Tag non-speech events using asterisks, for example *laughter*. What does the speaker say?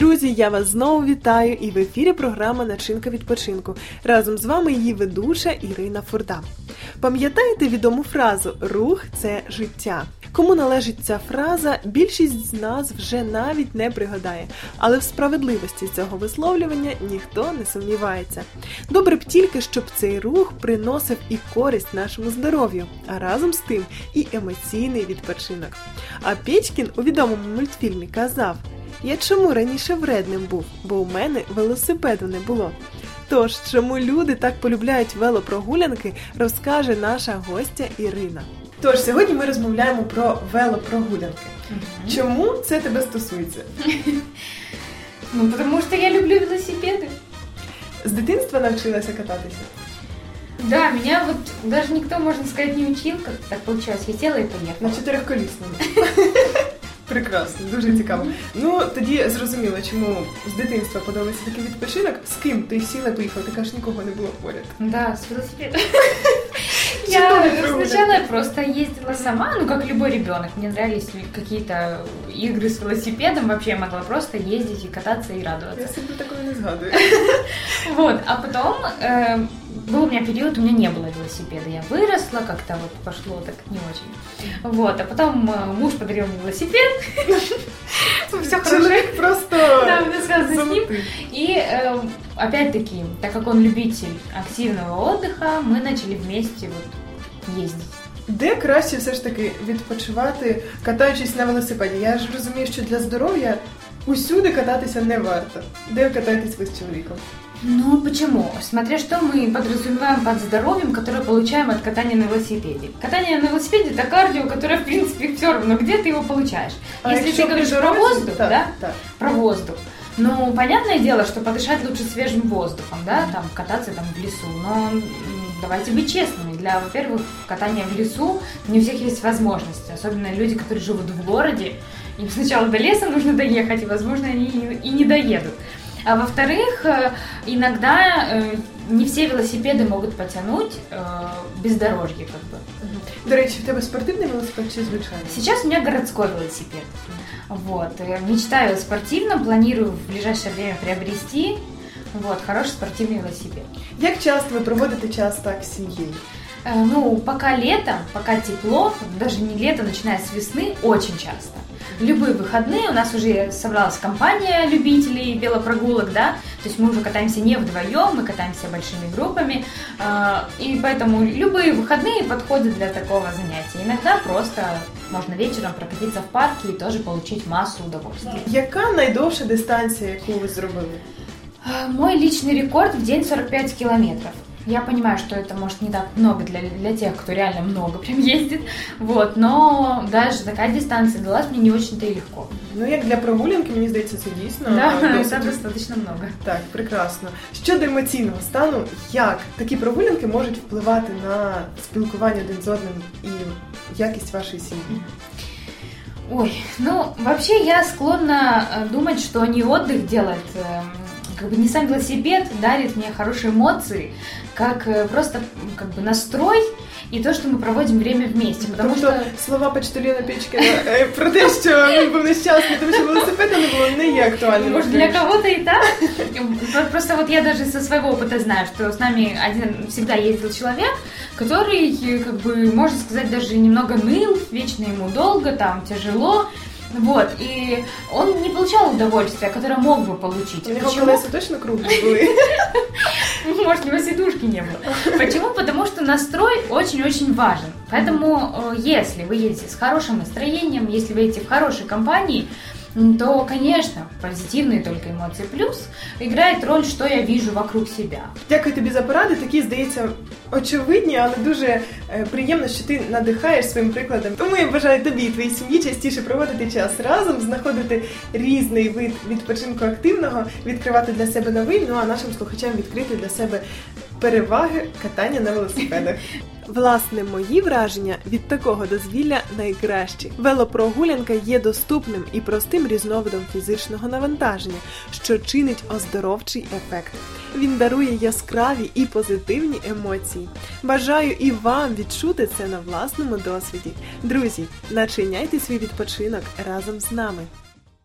Друзі, я вас знову вітаю і в ефірі програма Начинка відпочинку. Разом з вами її ведуча Ірина Фурда. Пам'ятаєте відому фразу Рух це життя. Кому належить ця фраза, більшість з нас вже навіть не пригадає, але в справедливості цього висловлювання ніхто не сумнівається. Добре б тільки, щоб цей рух приносив і користь нашому здоров'ю, а разом з тим і емоційний відпочинок. А Печкін у відомому мультфільмі казав: Я чому раніше вредним був, бо у мене велосипеду не було. Тож, чому люди так полюбляють велопрогулянки, розкаже наша гостя Ірина. Тож сьогодні ми розмовляємо про велопрогулянки. Чому це тебе стосується? *laughs* Ну, потому что я люблю велосипеды. З дитинства навчилася кататися? Да, меня вот даже никто, можно сказать, не учил, как так получилось. Я села и На поехала. *laughs* чотирьохколісному. Прекрасно, дуже цікаво. Ну тоді зрозуміло, чому з дитинства подобається такий відпочинок. З ким ти сіла і поїхала? Ти кажеш, нікого не було поряд. Да, с велосипедом. *laughs* Чего Я вы пробовали? сначала я просто ездила сама, ну как любой ребенок. Мне нравились какие-то игры с велосипедом. Вообще я могла просто ездить и кататься и Я радоваться. себе такого не згадую. *laughs* Вот, а потом э, был у меня период, у меня не было велосипеда. Я выросла, как-то вот пошло так не очень. Вот, а потом э, муж подарил мне велосипед. *laughs* Все хорошо. Чоловік просто Да, мне связано с ним. золотий. И э, опять-таки, так как он любитель активного отдыха, мы начали вместе вот ездить. Де краще все ж таки відпочивати, катаючись на велосипеді? Я ж розумію, що для здоров'я усюди кататися не варто. Де ви катаєтесь ви з чоловіком? Ну почему? Смотря что мы подразумеваем под здоровьем, которое получаем от катания на велосипеде. Катание на велосипеде это кардио, которое в принципе все равно, где ты его получаешь. Если якщо ты говоришь про воздух, так, да, Так. про воздух. Ну, понятное дело, что подышать лучше свежим воздухом, да, там кататься там в лесу. Но давайте быть честными. Для, во-первых, катания в лесу не у всех есть возможности. Особенно люди, которые живут в городе. Им сначала до леса нужно доехать, и, возможно, они и не доедут. А во-вторых, э, иногда э, не все велосипеды могут потянуть э, бездорожье, как бы. До речі, в тебе спортивний велосипед чи звичайний? Сейчас у меня городской велосипед. Вот. э, Мечтаю о спортивном, планирую в ближайшее время приобрести вот, хороший спортивный велосипед. Як часто ви проводите час так з сім'єю? Э, Ну, пока лето, пока тепло, даже не лето, начиная с весны, очень часто. Любые выходные у нас уже собралась компания любителей велопрогулок, да, то есть мы уже катаемся не вдвоем, мы катаемся большими группами, э, и поэтому любые выходные подходят для такого занятия. Иногда просто можно вечером прокатиться в парке и тоже получить массу удовольствия. Яка найдовша дистанція, яку ви зробили? Э, Мой личный рекорд в день 45 километров. Я понимаю, что это может не так много для, для тех, кто реально много прям ездит, вот, но даже такая дистанция далась мне не очень-то и легко. Ну як для прогулянки, мені здається, це дійсно Да, досить это достаточно много. Так, прекрасно. Щодо емоційного стану, як такі прогулянки можуть впливати на спілкування один з одним і якість вашої сім'ї? Ой, ну, вообще я склонна э, думать, что не отдых делает, эм, как бы не сам велосипед дарит мне хорошие эмоции, как э, просто м, как бы настрой и то, что мы проводим время вместе, потому тобто что слова почтальона Печкіна е, *laughs* про те, що він був нещасний, тому що велосипеда не було, не є актуальним. Может, для кого-то и так. Просто вот я даже со своего опыта знаю, что с нами один всегда ездил человек, который, э, как бы, можно сказать, даже немного ныл, вечно ему долго, там, тяжело. вот, и он не получал удовольствия, которое мог бы получить. У нього Почему? точно круглі були. *laughs* Может, у него сидушки не было. Почему? Потому что настрой очень-очень важен. Поэтому, э, если вы едете с хорошим настроением, если вы едете в хорошей компании, то, конечно, позитивные только эмоции. Плюс играет роль, что я вижу вокруг себя. Дякую тобі за поради. Такі, здається, очевидні, але дуже е, приємно, що ти надихаєш своїм прикладом. Тому я бажаю тобі і твоїй сім'ї частіше проводити час разом, знаходити різний вид відпочинку активного, відкривати для себе новий. Ну а нашим слухачам відкрити для себе переваги катання на велосипедах. *laughs* Власне, мої враження від такого дозвілля найкращі. Велопрогулянка є доступним і простим різновидом фізичного навантаження, що чинить оздоровчий ефект. Він дарує яскраві і позитивні емоції. Бажаю і вам відчути це на власному досвіді. Друзі, начиняйте свій відпочинок разом з нами.